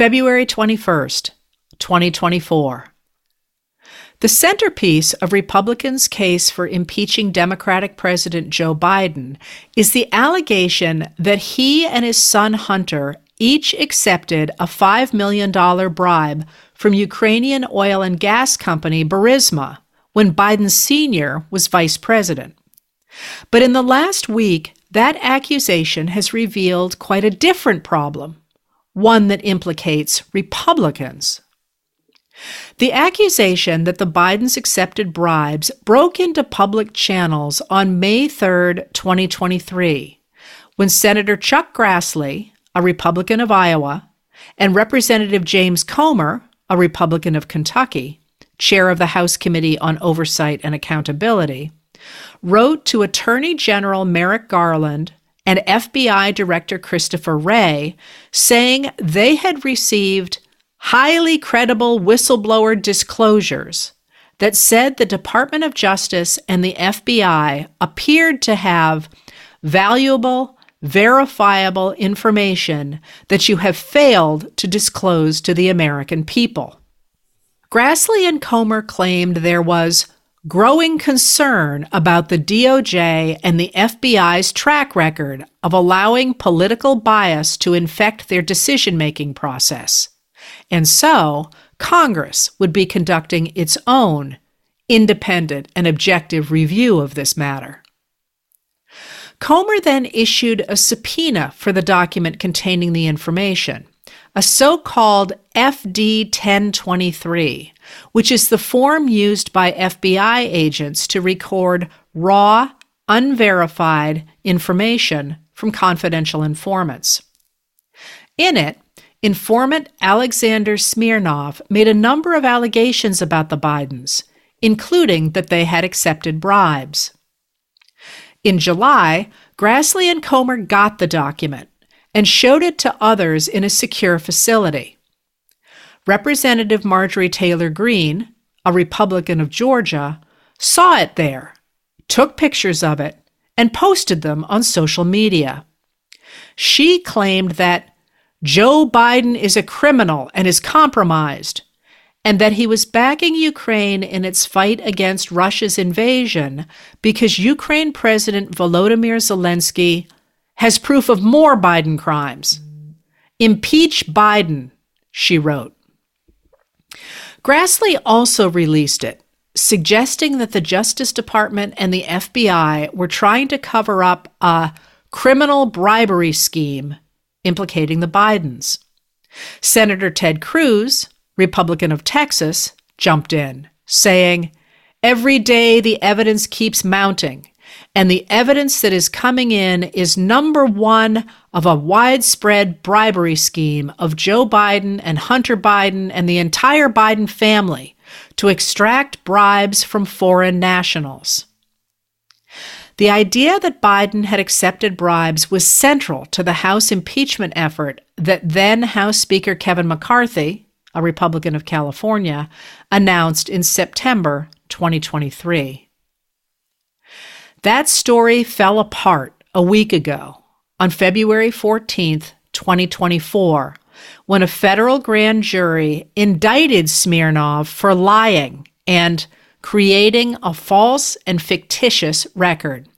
February 21st, 2024. The centerpiece of Republicans' case for impeaching Democratic President Joe Biden is the allegation that he and his son Hunter each accepted a $5 million bribe from Ukrainian oil and gas company Burisma when Biden Sr. was vice president. But in the last week, that accusation has revealed quite a different problem, one that implicates Republicans. The accusation that the Bidens accepted bribes broke into public channels on May 3, 2023, when Senator Chuck Grassley, a Republican of Iowa, and Representative James Comer, a Republican of Kentucky, chair of the House Committee on Oversight and Accountability, wrote to Attorney General Merrick Garland and FBI Director Christopher Wray saying they had received highly credible whistleblower disclosures that said the Department of Justice and the FBI appeared to have valuable, verifiable information that you have failed to disclose to the American people. Grassley and Comer claimed there was growing concern about the DOJ and the FBI's track record of allowing political bias to infect their decision making process. And so, Congress would be conducting its own independent and objective review of this matter. Comer then issued a subpoena for the document containing the information, a so called FD 1023, which is the form used by FBI agents to record raw, unverified information from confidential informants. In it, Informant Alexander Smirnov made a number of allegations about the Bidens, including that they had accepted bribes. In July, Grassley and Comer got the document and showed it to others in a secure facility. Representative Marjorie Taylor Greene, a Republican of Georgia, saw it there, took pictures of it, and posted them on social media. She claimed that Joe Biden is a criminal and is compromised, and that he was backing Ukraine in its fight against Russia's invasion because Ukraine President Volodymyr Zelensky has proof of more Biden crimes. Impeach Biden, she wrote. Grassley also released it, suggesting that the Justice Department and the FBI were trying to cover up a criminal bribery scheme implicating the Bidens. Senator Ted Cruz, Republican of Texas, jumped in, saying, Every day the evidence keeps mounting, and the evidence that is coming in is number one of a widespread bribery scheme of Joe Biden and Hunter Biden and the entire Biden family to extract bribes from foreign nationals. The idea that Biden had accepted bribes was central to the House impeachment effort that then House Speaker Kevin McCarthy, a Republican of California, announced in September 2023. That story fell apart a week ago on February 14th, 2024, when a federal grand jury indicted Smirnov for lying and creating a false and fictitious record.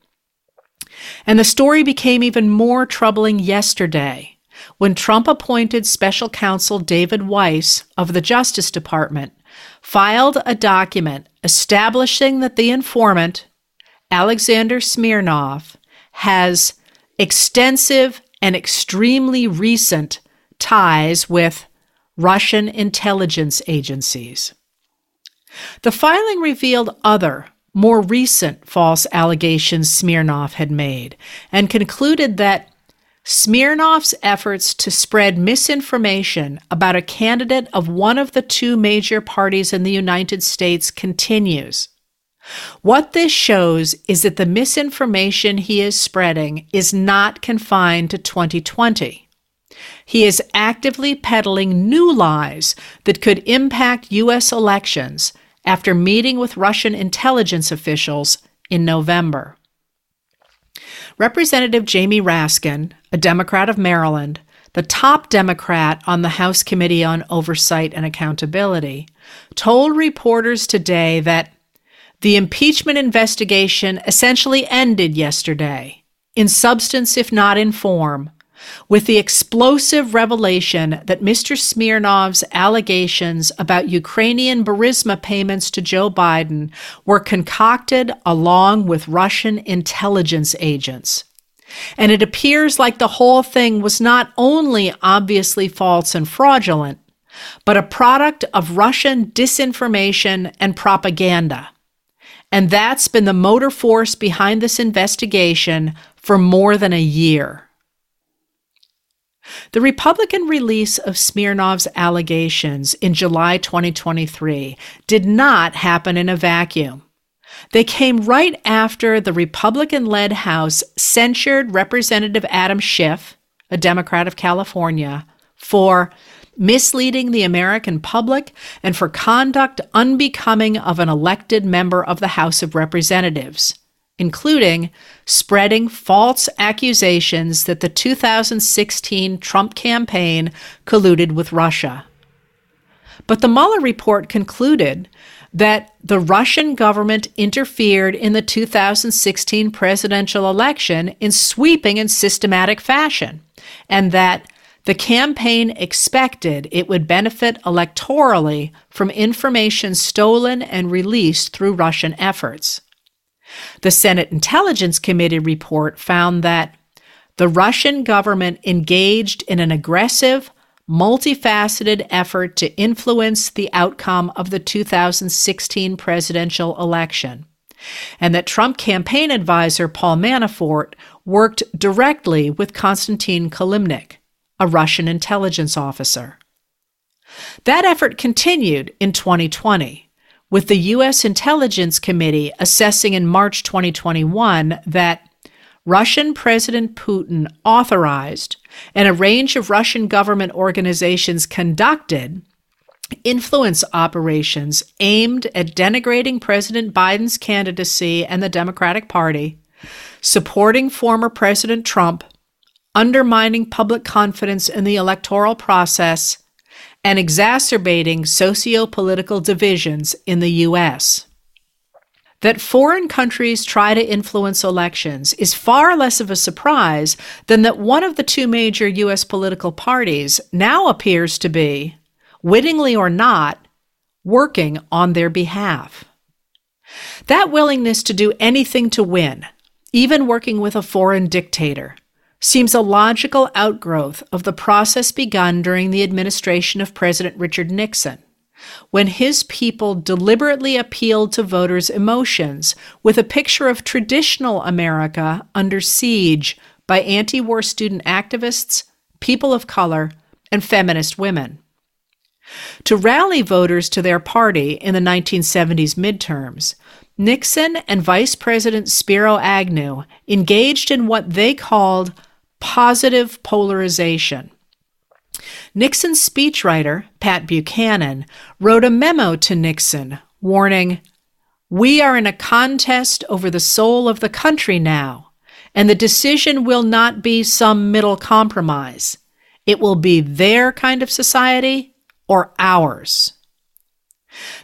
And the story became even more troubling yesterday when Trump appointed special counsel David Weiss of the Justice Department filed a document establishing that the informant, Alexander Smirnov, has extensive and extremely recent ties with Russian intelligence agencies. The filing revealed other more recent false allegations Smirnov had made and concluded that Smirnov's efforts to spread misinformation about a candidate of one of the two major parties in the United States continues. What this shows is that the misinformation he is spreading is not confined to 2020. He is actively peddling new lies that could impact U.S. elections after meeting with Russian intelligence officials in November. Representative Jamie Raskin, a Democrat of Maryland, the top Democrat on the House Committee on Oversight and Accountability, told reporters today that the impeachment investigation essentially ended yesterday, in substance if not in form, with the explosive revelation that Mr. Smirnov's allegations about Ukrainian Burisma payments to Joe Biden were concocted along with Russian intelligence agents. And it appears like the whole thing was not only obviously false and fraudulent, but a product of Russian disinformation and propaganda. And that's been the motor force behind this investigation for more than a year. The Republican release of Smirnov's allegations in July 2023 did not happen in a vacuum. They came right after the Republican led House censured Representative Adam Schiff, a Democrat of California, for misleading the American public and for conduct unbecoming of an elected member of the House of Representatives, including spreading false accusations that the 2016 Trump campaign colluded with Russia. But the Mueller report concluded that the Russian government interfered in the 2016 presidential election in sweeping and systematic fashion, and that the campaign expected it would benefit electorally from information stolen and released through Russian efforts. The Senate Intelligence Committee report found that the Russian government engaged in an aggressive, multifaceted effort to influence the outcome of the 2016 presidential election, and that Trump campaign advisor Paul Manafort worked directly with Konstantin Kilimnik, a Russian intelligence officer. That effort continued in 2020 with the U.S. Intelligence Committee assessing in March 2021 that Russian President Putin authorized and a range of Russian government organizations conducted influence operations aimed at denigrating President Biden's candidacy and the Democratic Party, supporting former President Trump, undermining public confidence in the electoral process, and exacerbating socio political divisions in the U.S. That foreign countries try to influence elections is far less of a surprise than that one of the two major U.S. political parties now appears to be, wittingly or not, working on their behalf. That willingness to do anything to win, even working with a foreign dictator, seems a logical outgrowth of the process begun during the administration of President Richard Nixon, when his people deliberately appealed to voters' emotions with a picture of traditional America under siege by anti war student activists, people of color, and feminist women. To rally voters to their party in the 1970s midterms, Nixon and Vice President Spiro Agnew engaged in what they called positive polarization. Nixon's speechwriter, Pat Buchanan, wrote a memo to Nixon warning, We are in a contest over the soul of the country now, and the decision will not be some middle compromise. It will be their kind of society or ours.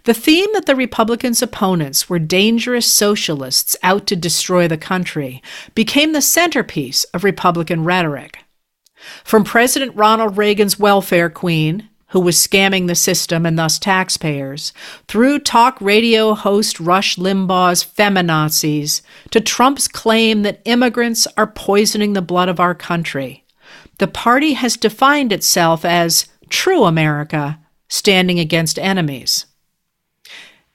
The theme that the Republicans' opponents were dangerous socialists out to destroy the country became the centerpiece of Republican rhetoric. From President Ronald Reagan's welfare queen, who was scamming the system and thus taxpayers, through talk radio host Rush Limbaugh's feminazis, to Trump's claim that immigrants are poisoning the blood of our country, the party has defined itself as true America, standing against enemies.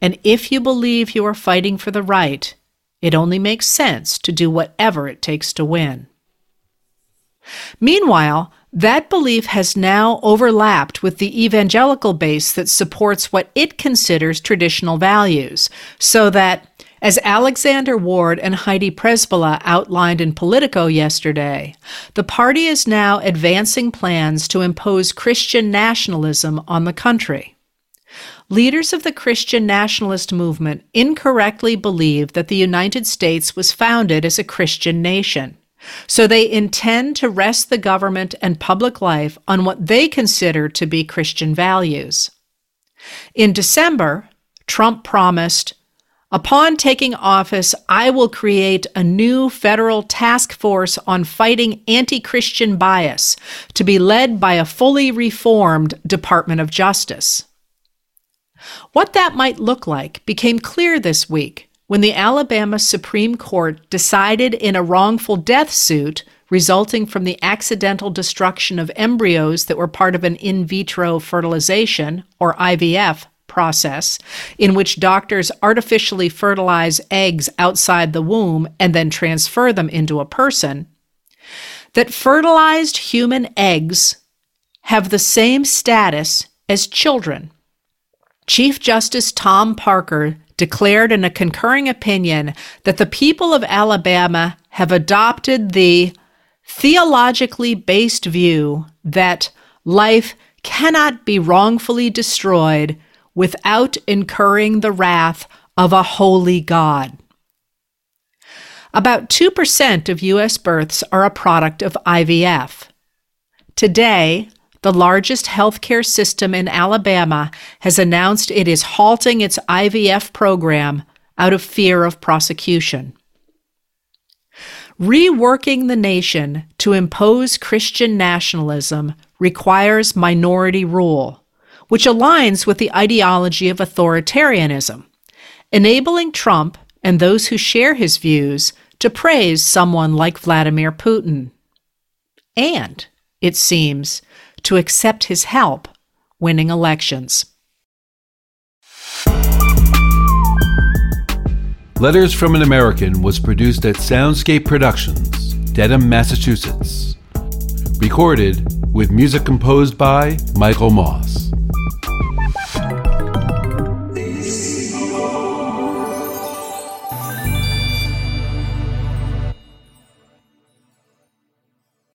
And if you believe you are fighting for the right, it only makes sense to do whatever it takes to win. Meanwhile, that belief has now overlapped with the evangelical base that supports what it considers traditional values, so that, as Alexander Ward and Heidi Przybyla outlined in Politico yesterday, the party is now advancing plans to impose Christian nationalism on the country. Leaders of the Christian nationalist movement incorrectly believe that the United States was founded as a Christian nation, So they intend to rest the government and public life on what they consider to be Christian values. In December, Trump promised Upon taking office, I will create a new federal task force on fighting anti Christian bias to be led by a fully reformed Department of Justice. What that might look like became clear this week when the Alabama Supreme Court decided in a wrongful death suit resulting from the accidental destruction of embryos that were part of an in vitro fertilization, or IVF, process in which doctors artificially fertilize eggs outside the womb and then transfer them into a person, that fertilized human eggs have the same status as children. Chief Justice Tom Parker declared in a concurring opinion that the people of Alabama have adopted the theologically based view that life cannot be wrongfully destroyed without incurring the wrath of a holy God. About 2% of U.S. births are a product of IVF. Today, the largest healthcare system in Alabama has announced it is halting its IVF program out of fear of prosecution. Reworking the nation to impose Christian nationalism requires minority rule which aligns with the ideology of authoritarianism, enabling Trump and those who share his views to praise someone like Vladimir Putin. And, it seems, to accept his help winning elections. Letters from an American was produced at Soundscape Productions, Dedham, Massachusetts. Recorded with music composed by Michael Moss.